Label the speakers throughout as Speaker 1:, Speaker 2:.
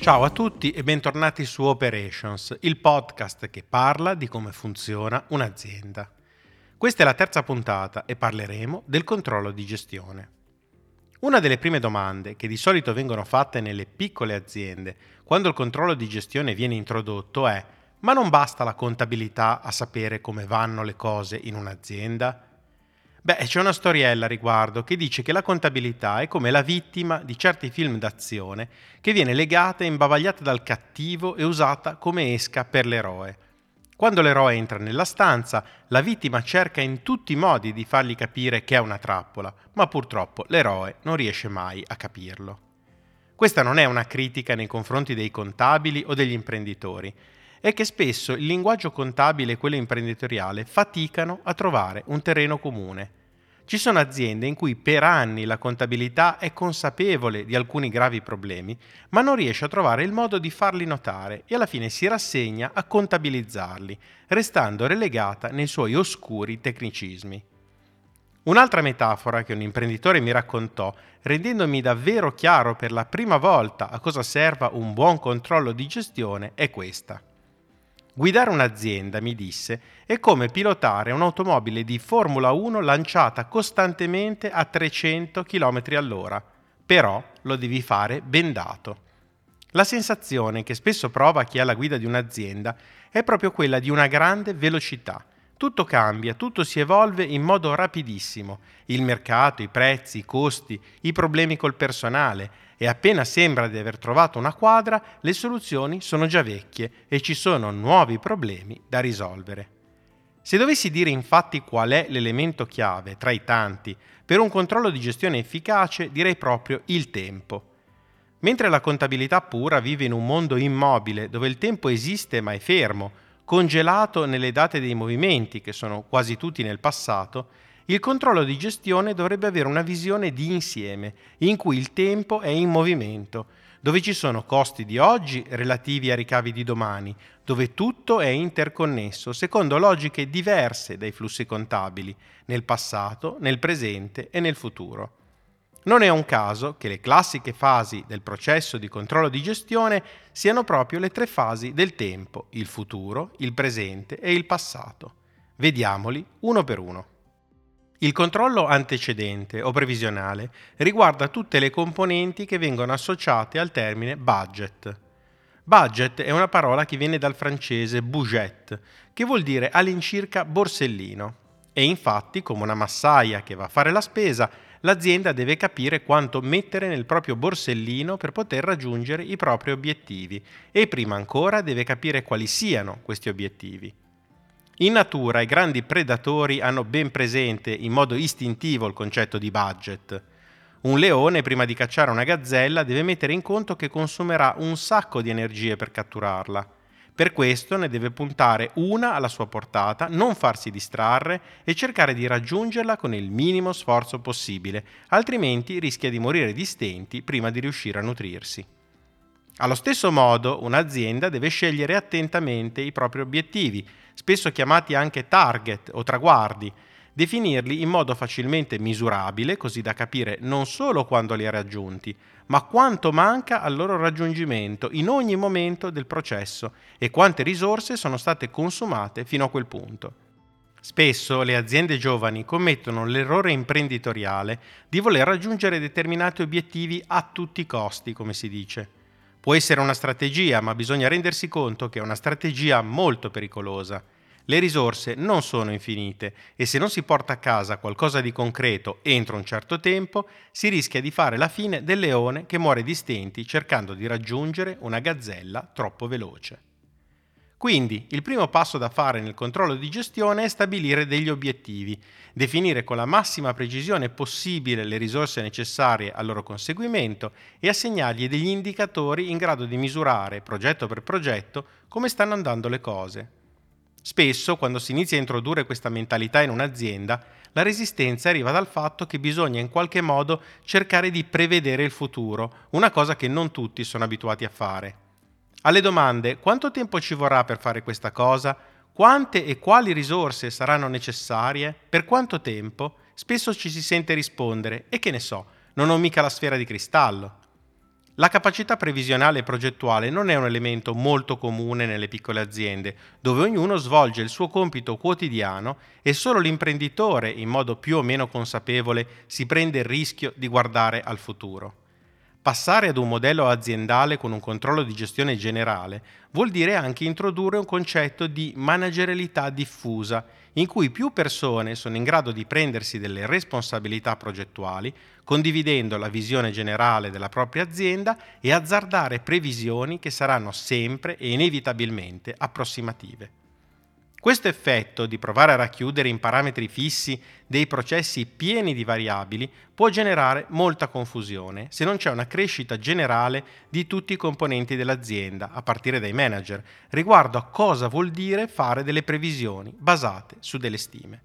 Speaker 1: Ciao a tutti e bentornati su Operations, il podcast che parla di come funziona un'azienda. Questa è la terza puntata e parleremo del controllo di gestione. Una delle prime domande che di solito vengono fatte nelle piccole aziende quando il controllo di gestione viene introdotto è ma non basta la contabilità a sapere come vanno le cose in un'azienda? Beh, c'è una storiella a riguardo che dice che la contabilità è come la vittima di certi film d'azione che viene legata e imbavagliata dal cattivo e usata come esca per l'eroe. Quando l'eroe entra nella stanza, la vittima cerca in tutti i modi di fargli capire che è una trappola, ma purtroppo l'eroe non riesce mai a capirlo. Questa non è una critica nei confronti dei contabili o degli imprenditori, è che spesso il linguaggio contabile e quello imprenditoriale faticano a trovare un terreno comune. Ci sono aziende in cui per anni la contabilità è consapevole di alcuni gravi problemi, ma non riesce a trovare il modo di farli notare e alla fine si rassegna a contabilizzarli, restando relegata nei suoi oscuri tecnicismi. Un'altra metafora che un imprenditore mi raccontò, rendendomi davvero chiaro per la prima volta a cosa serva un buon controllo di gestione, è questa. Guidare un'azienda, mi disse, è come pilotare un'automobile di Formula 1 lanciata costantemente a 300 km all'ora, però lo devi fare bendato. La sensazione che spesso prova chi ha la guida di un'azienda è proprio quella di una grande velocità. Tutto cambia, tutto si evolve in modo rapidissimo. Il mercato, i prezzi, i costi, i problemi col personale, e appena sembra di aver trovato una quadra, le soluzioni sono già vecchie e ci sono nuovi problemi da risolvere. Se dovessi dire infatti qual è l'elemento chiave tra i tanti per un controllo di gestione efficace, direi proprio il tempo. Mentre la contabilità pura vive in un mondo immobile dove il tempo esiste ma è fermo, congelato nelle date dei movimenti che sono quasi tutti nel passato, il controllo di gestione dovrebbe avere una visione di insieme, in cui il tempo è in movimento, dove ci sono costi di oggi relativi a ricavi di domani, dove tutto è interconnesso secondo logiche diverse dai flussi contabili, nel passato, nel presente e nel futuro. Non è un caso che le classiche fasi del processo di controllo di gestione siano proprio le tre fasi del tempo, il futuro, il presente e il passato. Vediamoli uno per uno. Il controllo antecedente o previsionale riguarda tutte le componenti che vengono associate al termine budget. Budget è una parola che viene dal francese budget, che vuol dire all'incirca borsellino. E infatti, come una massaia che va a fare la spesa, l'azienda deve capire quanto mettere nel proprio borsellino per poter raggiungere i propri obiettivi e prima ancora deve capire quali siano questi obiettivi. In natura i grandi predatori hanno ben presente in modo istintivo il concetto di budget. Un leone, prima di cacciare una gazzella, deve mettere in conto che consumerà un sacco di energie per catturarla. Per questo ne deve puntare una alla sua portata, non farsi distrarre e cercare di raggiungerla con il minimo sforzo possibile, altrimenti rischia di morire di stenti prima di riuscire a nutrirsi. Allo stesso modo, un'azienda deve scegliere attentamente i propri obiettivi, spesso chiamati anche target o traguardi, definirli in modo facilmente misurabile, così da capire non solo quando li ha raggiunti, ma quanto manca al loro raggiungimento in ogni momento del processo e quante risorse sono state consumate fino a quel punto. Spesso le aziende giovani commettono l'errore imprenditoriale di voler raggiungere determinati obiettivi a tutti i costi, come si dice. Può essere una strategia, ma bisogna rendersi conto che è una strategia molto pericolosa. Le risorse non sono infinite e se non si porta a casa qualcosa di concreto entro un certo tempo, si rischia di fare la fine del leone che muore di stenti cercando di raggiungere una gazzella troppo veloce. Quindi il primo passo da fare nel controllo di gestione è stabilire degli obiettivi, definire con la massima precisione possibile le risorse necessarie al loro conseguimento e assegnargli degli indicatori in grado di misurare, progetto per progetto, come stanno andando le cose. Spesso, quando si inizia a introdurre questa mentalità in un'azienda, la resistenza arriva dal fatto che bisogna in qualche modo cercare di prevedere il futuro, una cosa che non tutti sono abituati a fare. Alle domande quanto tempo ci vorrà per fare questa cosa, quante e quali risorse saranno necessarie, per quanto tempo, spesso ci si sente rispondere e che ne so, non ho mica la sfera di cristallo. La capacità previsionale e progettuale non è un elemento molto comune nelle piccole aziende, dove ognuno svolge il suo compito quotidiano e solo l'imprenditore, in modo più o meno consapevole, si prende il rischio di guardare al futuro. Passare ad un modello aziendale con un controllo di gestione generale vuol dire anche introdurre un concetto di managerialità diffusa, in cui più persone sono in grado di prendersi delle responsabilità progettuali, condividendo la visione generale della propria azienda e azzardare previsioni che saranno sempre e inevitabilmente approssimative. Questo effetto di provare a racchiudere in parametri fissi dei processi pieni di variabili può generare molta confusione se non c'è una crescita generale di tutti i componenti dell'azienda, a partire dai manager, riguardo a cosa vuol dire fare delle previsioni basate su delle stime.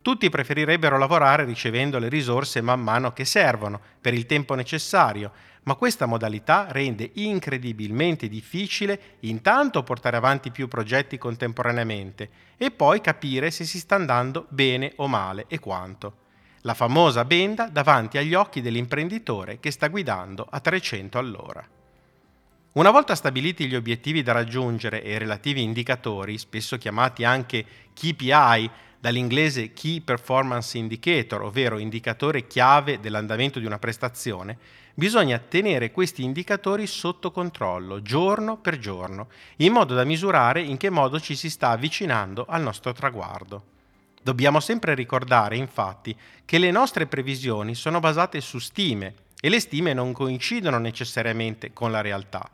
Speaker 1: Tutti preferirebbero lavorare ricevendo le risorse man mano che servono per il tempo necessario, ma questa modalità rende incredibilmente difficile intanto portare avanti più progetti contemporaneamente e poi capire se si sta andando bene o male e quanto. La famosa benda davanti agli occhi dell'imprenditore che sta guidando a 300 all'ora. Una volta stabiliti gli obiettivi da raggiungere e i relativi indicatori, spesso chiamati anche KPI, dall'inglese Key Performance Indicator, ovvero indicatore chiave dell'andamento di una prestazione, bisogna tenere questi indicatori sotto controllo giorno per giorno, in modo da misurare in che modo ci si sta avvicinando al nostro traguardo. Dobbiamo sempre ricordare, infatti, che le nostre previsioni sono basate su stime e le stime non coincidono necessariamente con la realtà.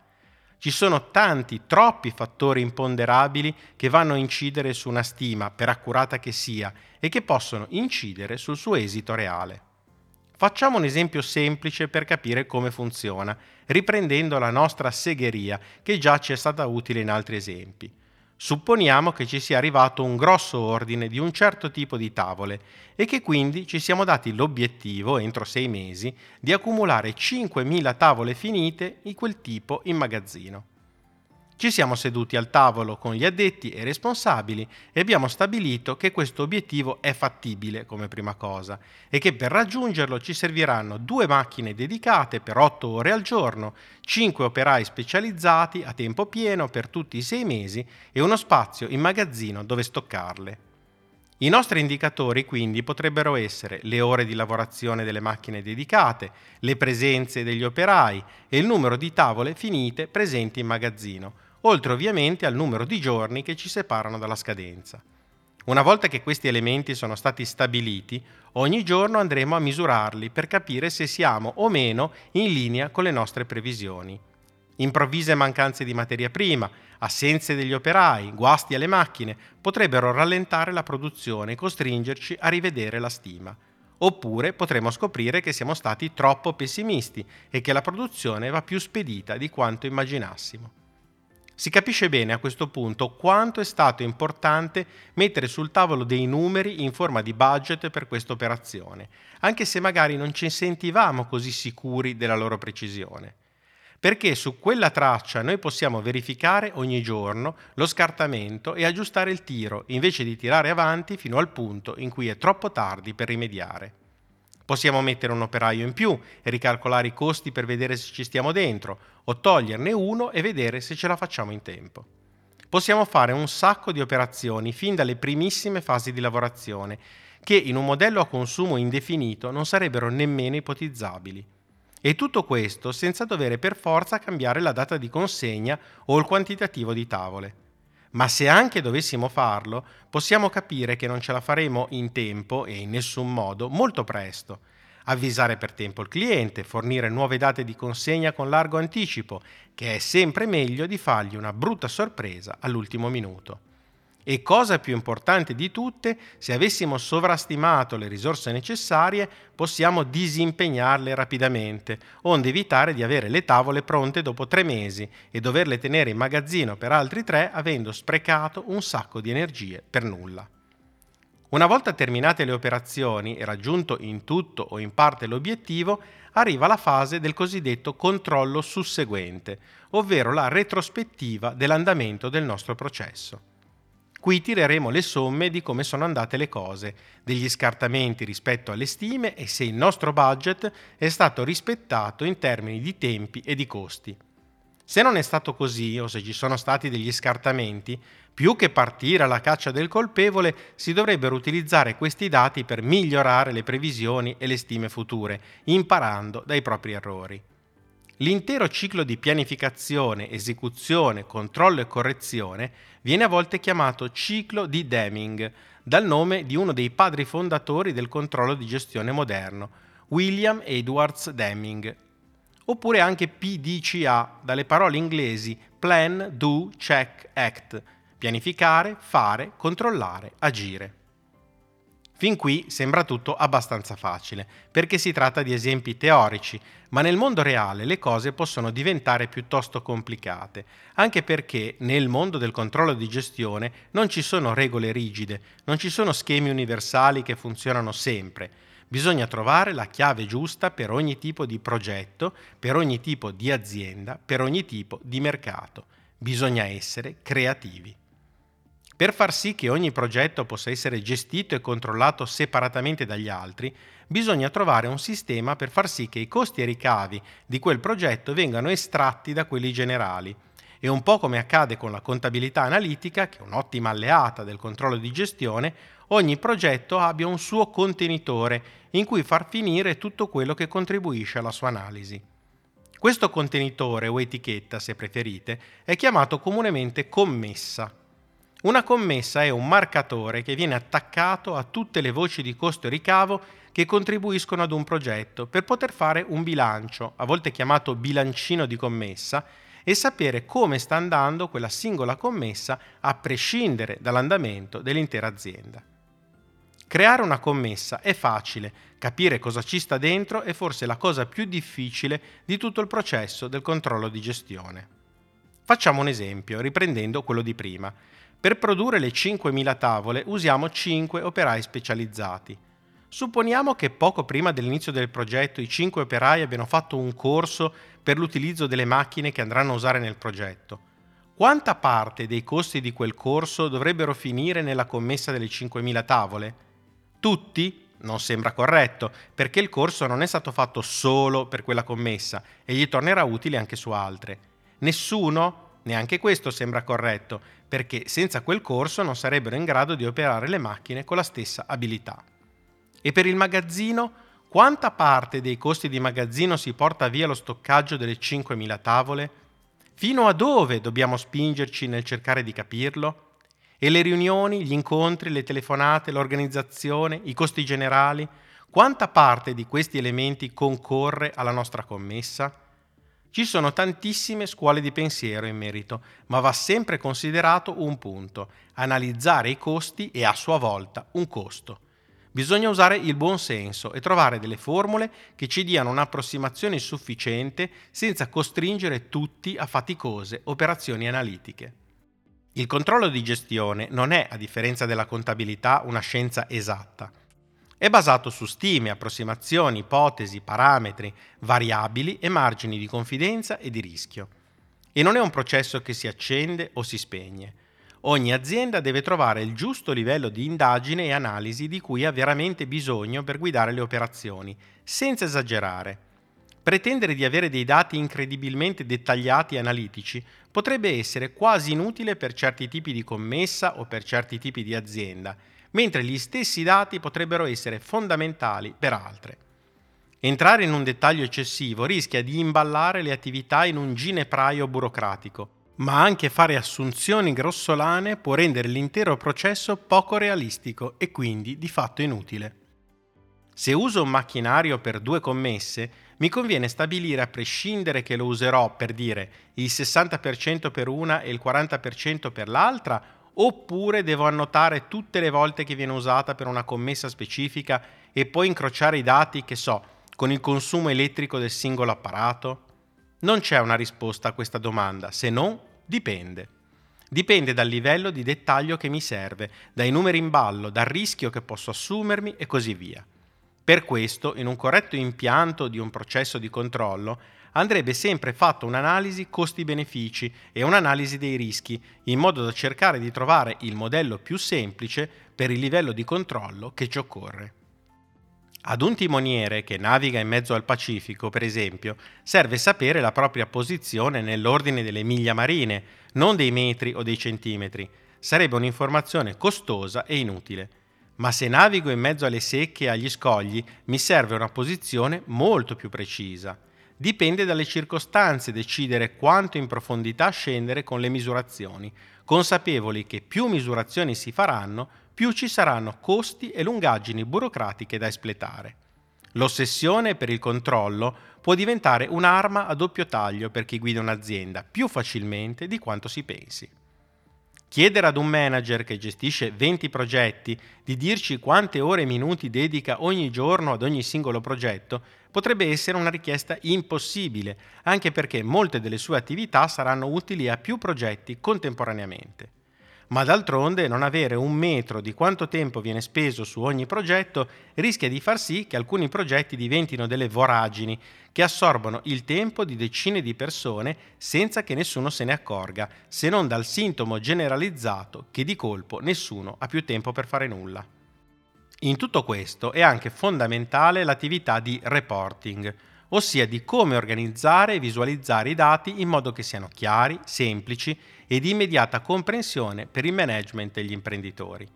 Speaker 1: Ci sono tanti, troppi fattori imponderabili che vanno a incidere su una stima, per accurata che sia, e che possono incidere sul suo esito reale. Facciamo un esempio semplice per capire come funziona, riprendendo la nostra segheria, che già ci è stata utile in altri esempi. Supponiamo che ci sia arrivato un grosso ordine di un certo tipo di tavole e che quindi ci siamo dati l'obiettivo, entro sei mesi, di accumulare 5.000 tavole finite di quel tipo in magazzino. Ci siamo seduti al tavolo con gli addetti e responsabili e abbiamo stabilito che questo obiettivo è fattibile come prima cosa e che per raggiungerlo ci serviranno due macchine dedicate per 8 ore al giorno, 5 operai specializzati a tempo pieno per tutti i 6 mesi e uno spazio in magazzino dove stoccarle. I nostri indicatori quindi potrebbero essere le ore di lavorazione delle macchine dedicate, le presenze degli operai e il numero di tavole finite presenti in magazzino, oltre ovviamente al numero di giorni che ci separano dalla scadenza. Una volta che questi elementi sono stati stabiliti, ogni giorno andremo a misurarli per capire se siamo o meno in linea con le nostre previsioni. Improvvise mancanze di materia prima, assenze degli operai, guasti alle macchine potrebbero rallentare la produzione e costringerci a rivedere la stima. Oppure potremo scoprire che siamo stati troppo pessimisti e che la produzione va più spedita di quanto immaginassimo. Si capisce bene a questo punto quanto è stato importante mettere sul tavolo dei numeri in forma di budget per questa operazione, anche se magari non ci sentivamo così sicuri della loro precisione. Perché su quella traccia noi possiamo verificare ogni giorno lo scartamento e aggiustare il tiro, invece di tirare avanti fino al punto in cui è troppo tardi per rimediare. Possiamo mettere un operaio in più e ricalcolare i costi per vedere se ci stiamo dentro, o toglierne uno e vedere se ce la facciamo in tempo. Possiamo fare un sacco di operazioni fin dalle primissime fasi di lavorazione, che in un modello a consumo indefinito non sarebbero nemmeno ipotizzabili. E tutto questo senza dover per forza cambiare la data di consegna o il quantitativo di tavole ma se anche dovessimo farlo, possiamo capire che non ce la faremo in tempo e in nessun modo molto presto. Avvisare per tempo il cliente, fornire nuove date di consegna con largo anticipo, che è sempre meglio di fargli una brutta sorpresa all'ultimo minuto. E cosa più importante di tutte, se avessimo sovrastimato le risorse necessarie, possiamo disimpegnarle rapidamente, onde evitare di avere le tavole pronte dopo tre mesi e doverle tenere in magazzino per altri tre, avendo sprecato un sacco di energie per nulla. Una volta terminate le operazioni e raggiunto in tutto o in parte l'obiettivo, arriva la fase del cosiddetto controllo susseguente, ovvero la retrospettiva dell'andamento del nostro processo. Qui tireremo le somme di come sono andate le cose, degli scartamenti rispetto alle stime e se il nostro budget è stato rispettato in termini di tempi e di costi. Se non è stato così o se ci sono stati degli scartamenti, più che partire alla caccia del colpevole, si dovrebbero utilizzare questi dati per migliorare le previsioni e le stime future, imparando dai propri errori. L'intero ciclo di pianificazione, esecuzione, controllo e correzione viene a volte chiamato ciclo di Deming, dal nome di uno dei padri fondatori del controllo di gestione moderno, William Edwards Deming, oppure anche PDCA, dalle parole inglesi Plan, Do, Check, Act, pianificare, fare, controllare, agire. Fin qui sembra tutto abbastanza facile, perché si tratta di esempi teorici, ma nel mondo reale le cose possono diventare piuttosto complicate, anche perché nel mondo del controllo di gestione non ci sono regole rigide, non ci sono schemi universali che funzionano sempre. Bisogna trovare la chiave giusta per ogni tipo di progetto, per ogni tipo di azienda, per ogni tipo di mercato. Bisogna essere creativi. Per far sì che ogni progetto possa essere gestito e controllato separatamente dagli altri, bisogna trovare un sistema per far sì che i costi e ricavi di quel progetto vengano estratti da quelli generali. E un po' come accade con la contabilità analitica, che è un'ottima alleata del controllo di gestione, ogni progetto abbia un suo contenitore in cui far finire tutto quello che contribuisce alla sua analisi. Questo contenitore o etichetta, se preferite, è chiamato comunemente commessa. Una commessa è un marcatore che viene attaccato a tutte le voci di costo e ricavo che contribuiscono ad un progetto per poter fare un bilancio, a volte chiamato bilancino di commessa, e sapere come sta andando quella singola commessa a prescindere dall'andamento dell'intera azienda. Creare una commessa è facile, capire cosa ci sta dentro è forse la cosa più difficile di tutto il processo del controllo di gestione. Facciamo un esempio, riprendendo quello di prima. Per produrre le 5.000 tavole usiamo 5 operai specializzati. Supponiamo che poco prima dell'inizio del progetto i 5 operai abbiano fatto un corso per l'utilizzo delle macchine che andranno a usare nel progetto. Quanta parte dei costi di quel corso dovrebbero finire nella commessa delle 5.000 tavole? Tutti? Non sembra corretto, perché il corso non è stato fatto solo per quella commessa e gli tornerà utile anche su altre. Nessuno? Neanche questo sembra corretto, perché senza quel corso non sarebbero in grado di operare le macchine con la stessa abilità. E per il magazzino, quanta parte dei costi di magazzino si porta via lo stoccaggio delle 5.000 tavole? Fino a dove dobbiamo spingerci nel cercare di capirlo? E le riunioni, gli incontri, le telefonate, l'organizzazione, i costi generali? Quanta parte di questi elementi concorre alla nostra commessa? Ci sono tantissime scuole di pensiero in merito, ma va sempre considerato un punto, analizzare i costi e a sua volta un costo. Bisogna usare il buon senso e trovare delle formule che ci diano un'approssimazione sufficiente senza costringere tutti a faticose operazioni analitiche. Il controllo di gestione non è, a differenza della contabilità, una scienza esatta è basato su stime, approssimazioni, ipotesi, parametri, variabili e margini di confidenza e di rischio. E non è un processo che si accende o si spegne. Ogni azienda deve trovare il giusto livello di indagine e analisi di cui ha veramente bisogno per guidare le operazioni, senza esagerare. Pretendere di avere dei dati incredibilmente dettagliati e analitici potrebbe essere quasi inutile per certi tipi di commessa o per certi tipi di azienda, mentre gli stessi dati potrebbero essere fondamentali per altre. Entrare in un dettaglio eccessivo rischia di imballare le attività in un ginepraio burocratico, ma anche fare assunzioni grossolane può rendere l'intero processo poco realistico e quindi di fatto inutile. Se uso un macchinario per due commesse, mi conviene stabilire a prescindere che lo userò per dire il 60% per una e il 40% per l'altra oppure devo annotare tutte le volte che viene usata per una commessa specifica e poi incrociare i dati, che so, con il consumo elettrico del singolo apparato? Non c'è una risposta a questa domanda, se non dipende. Dipende dal livello di dettaglio che mi serve, dai numeri in ballo, dal rischio che posso assumermi e così via. Per questo, in un corretto impianto di un processo di controllo, andrebbe sempre fatta un'analisi costi-benefici e un'analisi dei rischi, in modo da cercare di trovare il modello più semplice per il livello di controllo che ci occorre. Ad un timoniere che naviga in mezzo al Pacifico, per esempio, serve sapere la propria posizione nell'ordine delle miglia marine, non dei metri o dei centimetri. Sarebbe un'informazione costosa e inutile. Ma se navigo in mezzo alle secche e agli scogli, mi serve una posizione molto più precisa. Dipende dalle circostanze decidere quanto in profondità scendere con le misurazioni, consapevoli che più misurazioni si faranno, più ci saranno costi e lungaggini burocratiche da espletare. L'ossessione per il controllo può diventare un'arma a doppio taglio per chi guida un'azienda più facilmente di quanto si pensi. Chiedere ad un manager che gestisce 20 progetti di dirci quante ore e minuti dedica ogni giorno ad ogni singolo progetto potrebbe essere una richiesta impossibile, anche perché molte delle sue attività saranno utili a più progetti contemporaneamente ma d'altronde non avere un metro di quanto tempo viene speso su ogni progetto rischia di far sì che alcuni progetti diventino delle voragini che assorbono il tempo di decine di persone senza che nessuno se ne accorga, se non dal sintomo generalizzato che di colpo nessuno ha più tempo per fare nulla. In tutto questo è anche fondamentale l'attività di reporting, ossia di come organizzare e visualizzare i dati in modo che siano chiari, semplici e di immediata comprensione per il management e gli imprenditori.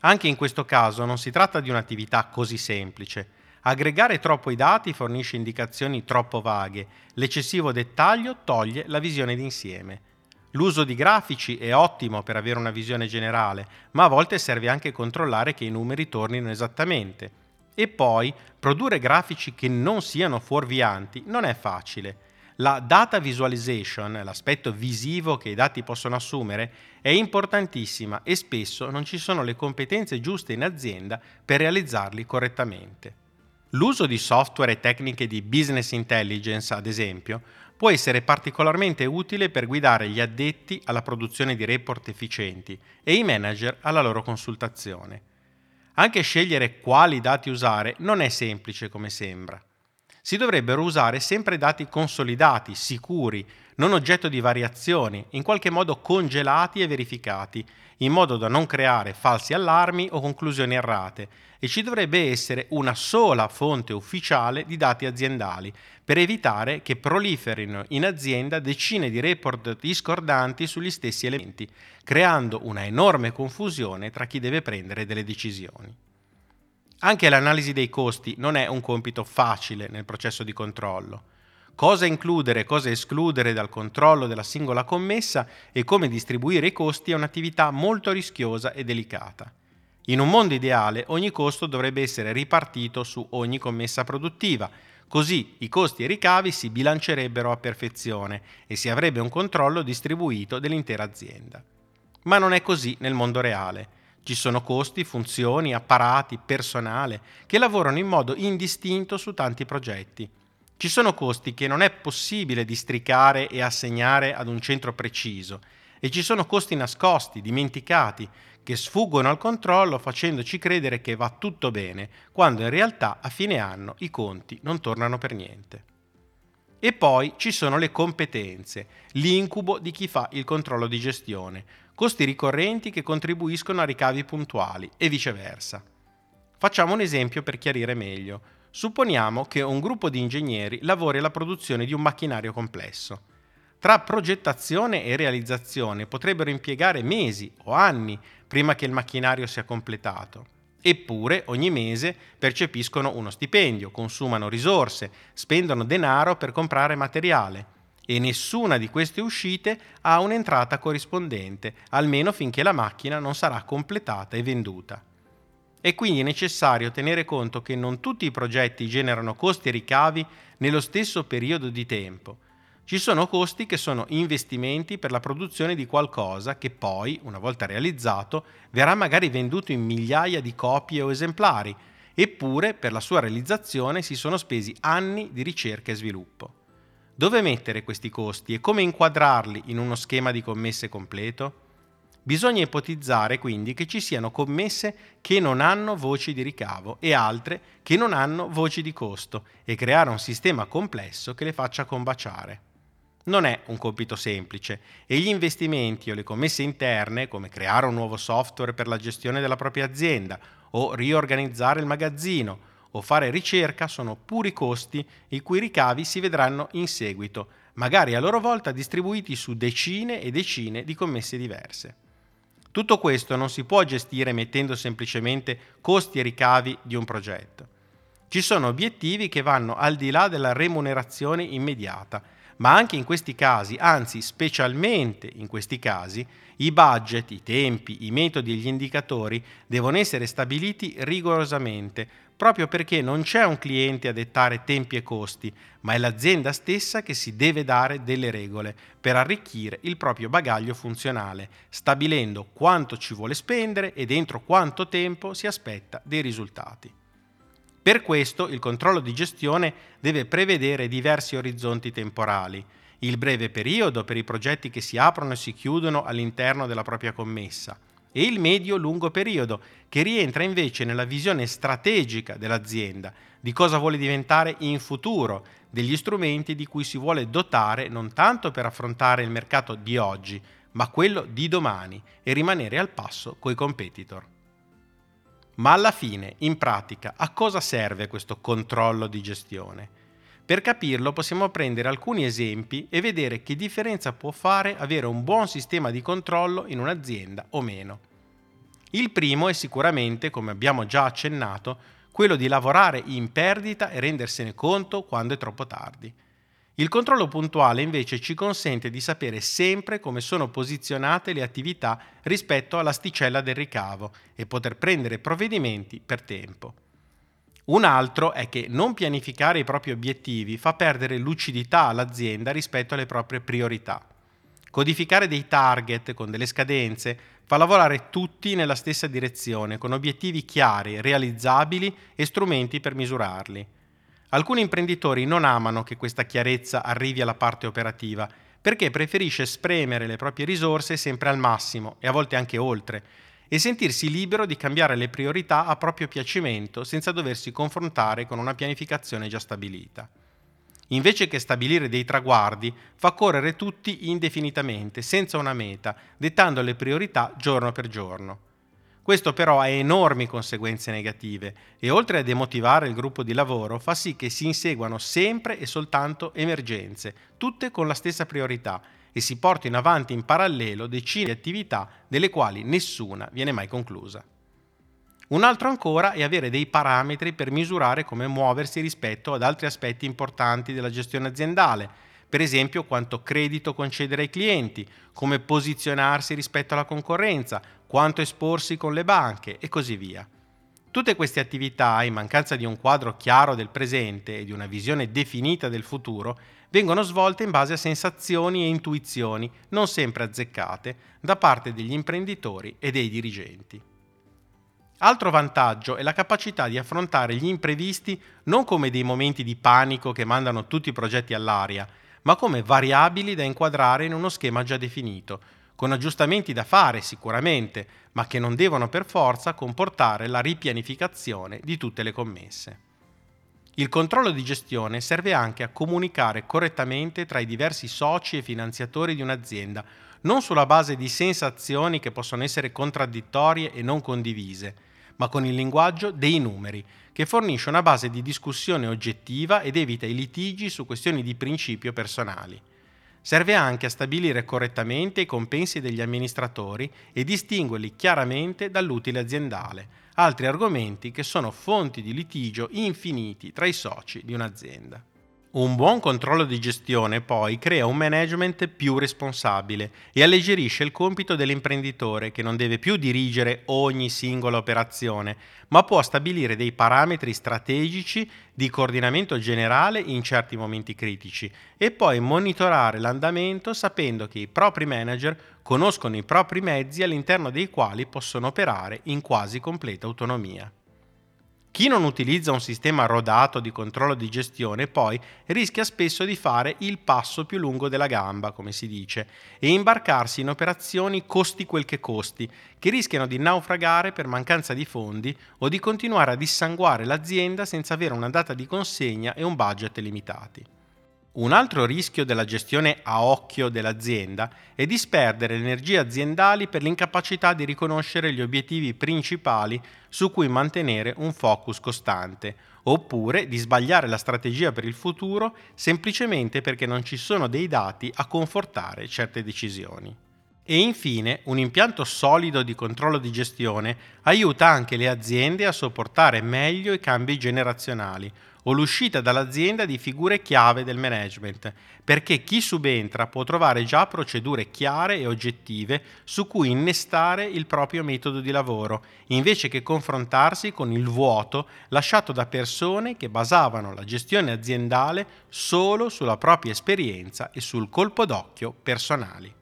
Speaker 1: Anche in questo caso non si tratta di un'attività così semplice. Aggregare troppo i dati fornisce indicazioni troppo vaghe, l'eccessivo dettaglio toglie la visione d'insieme. L'uso di grafici è ottimo per avere una visione generale, ma a volte serve anche controllare che i numeri tornino esattamente. E poi, produrre grafici che non siano fuorvianti non è facile. La data visualization, l'aspetto visivo che i dati possono assumere, è importantissima e spesso non ci sono le competenze giuste in azienda per realizzarli correttamente. L'uso di software e tecniche di business intelligence, ad esempio, può essere particolarmente utile per guidare gli addetti alla produzione di report efficienti e i manager alla loro consultazione. Anche scegliere quali dati usare non è semplice come sembra si dovrebbero usare sempre dati consolidati, sicuri, non oggetto di variazioni, in qualche modo congelati e verificati, in modo da non creare falsi allarmi o conclusioni errate, e ci dovrebbe essere una sola fonte ufficiale di dati aziendali, per evitare che proliferino in azienda decine di report discordanti sugli stessi elementi, creando una enorme confusione tra chi deve prendere delle decisioni. Anche l'analisi dei costi non è un compito facile nel processo di controllo. Cosa includere e cosa escludere dal controllo della singola commessa e come distribuire i costi è un'attività molto rischiosa e delicata. In un mondo ideale ogni costo dovrebbe essere ripartito su ogni commessa produttiva, così i costi e i ricavi si bilancerebbero a perfezione e si avrebbe un controllo distribuito dell'intera azienda. Ma non è così nel mondo reale. Ci sono costi, funzioni, apparati, personale che lavorano in modo indistinto su tanti progetti. Ci sono costi che non è possibile districare e assegnare ad un centro preciso e ci sono costi nascosti, dimenticati, che sfuggono al controllo facendoci credere che va tutto bene, quando in realtà a fine anno i conti non tornano per niente. E poi ci sono le competenze, l'incubo di chi fa il controllo di gestione, costi ricorrenti che contribuiscono a ricavi puntuali e viceversa. Facciamo un esempio per chiarire meglio. Supponiamo che un gruppo di ingegneri lavori alla produzione di un macchinario complesso. Tra progettazione e realizzazione potrebbero impiegare mesi o anni prima che il macchinario sia completato. Eppure ogni mese percepiscono uno stipendio, consumano risorse, spendono denaro per comprare materiale e nessuna di queste uscite ha un'entrata corrispondente, almeno finché la macchina non sarà completata e venduta. È quindi necessario tenere conto che non tutti i progetti generano costi e ricavi nello stesso periodo di tempo. Ci sono costi che sono investimenti per la produzione di qualcosa che poi, una volta realizzato, verrà magari venduto in migliaia di copie o esemplari, eppure per la sua realizzazione si sono spesi anni di ricerca e sviluppo. Dove mettere questi costi e come inquadrarli in uno schema di commesse completo? Bisogna ipotizzare quindi che ci siano commesse che non hanno voci di ricavo e altre che non hanno voci di costo e creare un sistema complesso che le faccia combaciare. Non è un compito semplice e gli investimenti o le commesse interne, come creare un nuovo software per la gestione della propria azienda o riorganizzare il magazzino o fare ricerca, sono puri costi i cui ricavi si vedranno in seguito, magari a loro volta distribuiti su decine e decine di commesse diverse. Tutto questo non si può gestire mettendo semplicemente costi e ricavi di un progetto. Ci sono obiettivi che vanno al di là della remunerazione immediata, ma anche in questi casi, anzi specialmente in questi casi, i budget, i tempi, i metodi e gli indicatori devono essere stabiliti rigorosamente proprio perché non c'è un cliente a dettare tempi e costi, ma è l'azienda stessa che si deve dare delle regole per arricchire il proprio bagaglio funzionale, stabilendo quanto ci vuole spendere e dentro quanto tempo si aspetta dei risultati. Per questo il controllo di gestione deve prevedere diversi orizzonti temporali, il breve periodo per i progetti che si aprono e si chiudono all'interno della propria commessa, e il medio-lungo periodo, che rientra invece nella visione strategica dell'azienda, di cosa vuole diventare in futuro, degli strumenti di cui si vuole dotare non tanto per affrontare il mercato di oggi, ma quello di domani e rimanere al passo coi competitor. Ma alla fine, in pratica, a cosa serve questo controllo di gestione? Per capirlo possiamo prendere alcuni esempi e vedere che differenza può fare avere un buon sistema di controllo in un'azienda o meno. Il primo è sicuramente, come abbiamo già accennato, quello di lavorare in perdita e rendersene conto quando è troppo tardi. Il controllo puntuale invece ci consente di sapere sempre come sono posizionate le attività rispetto all'asticella del ricavo e poter prendere provvedimenti per tempo. Un altro è che non pianificare i propri obiettivi fa perdere lucidità all'azienda rispetto alle proprie priorità. Codificare dei target con delle scadenze fa lavorare tutti nella stessa direzione, con obiettivi chiari, realizzabili e strumenti per misurarli. Alcuni imprenditori non amano che questa chiarezza arrivi alla parte operativa, perché preferisce spremere le proprie risorse sempre al massimo e a volte anche oltre, e sentirsi libero di cambiare le priorità a proprio piacimento senza doversi confrontare con una pianificazione già stabilita. Invece che stabilire dei traguardi, fa correre tutti indefinitamente, senza una meta, dettando le priorità giorno per giorno. Questo però ha enormi conseguenze negative e oltre a demotivare il gruppo di lavoro fa sì che si inseguano sempre e soltanto emergenze, tutte con la stessa priorità, e si portino avanti in parallelo decine di attività delle quali nessuna viene mai conclusa. Un altro ancora è avere dei parametri per misurare come muoversi rispetto ad altri aspetti importanti della gestione aziendale, per esempio quanto credito concedere ai clienti, come posizionarsi rispetto alla concorrenza, quanto esporsi con le banche e così via. Tutte queste attività, in mancanza di un quadro chiaro del presente e di una visione definita del futuro, vengono svolte in base a sensazioni e intuizioni non sempre azzeccate da parte degli imprenditori e dei dirigenti. Altro vantaggio è la capacità di affrontare gli imprevisti non come dei momenti di panico che mandano tutti i progetti all'aria, ma come variabili da inquadrare in uno schema già definito, con aggiustamenti da fare sicuramente, ma che non devono per forza comportare la ripianificazione di tutte le commesse. Il controllo di gestione serve anche a comunicare correttamente tra i diversi soci e finanziatori di un'azienda, non sulla base di sensazioni che possono essere contraddittorie e non condivise, ma con il linguaggio dei numeri, che fornisce una base di discussione oggettiva ed evita i litigi su questioni di principio personali. Serve anche a stabilire correttamente i compensi degli amministratori e distinguerli chiaramente dall'utile aziendale, altri argomenti che sono fonti di litigio infiniti tra i soci di un'azienda. Un buon controllo di gestione poi crea un management più responsabile e alleggerisce il compito dell'imprenditore che non deve più dirigere ogni singola operazione, ma può stabilire dei parametri strategici di coordinamento generale in certi momenti critici e poi monitorare l'andamento sapendo che i propri manager conoscono i propri mezzi all'interno dei quali possono operare in quasi completa autonomia. Chi non utilizza un sistema rodato di controllo di gestione poi rischia spesso di fare il passo più lungo della gamba, come si dice, e imbarcarsi in operazioni costi quel che costi, che rischiano di naufragare per mancanza di fondi o di continuare a dissanguare l'azienda senza avere una data di consegna e un budget limitati. Un altro rischio della gestione a occhio dell'azienda è disperdere le energie aziendali per l'incapacità di riconoscere gli obiettivi principali su cui mantenere un focus costante, oppure di sbagliare la strategia per il futuro semplicemente perché non ci sono dei dati a confortare certe decisioni. E infine, un impianto solido di controllo di gestione aiuta anche le aziende a sopportare meglio i cambi generazionali, o l'uscita dall'azienda di figure chiave del management, perché chi subentra può trovare già procedure chiare e oggettive su cui innestare il proprio metodo di lavoro, invece che confrontarsi con il vuoto lasciato da persone che basavano la gestione aziendale solo sulla propria esperienza e sul colpo d'occhio personali.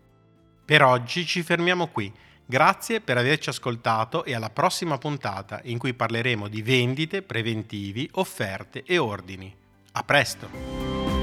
Speaker 1: Per oggi ci fermiamo qui. Grazie per averci ascoltato e alla prossima puntata in cui parleremo di vendite, preventivi, offerte e ordini. A presto!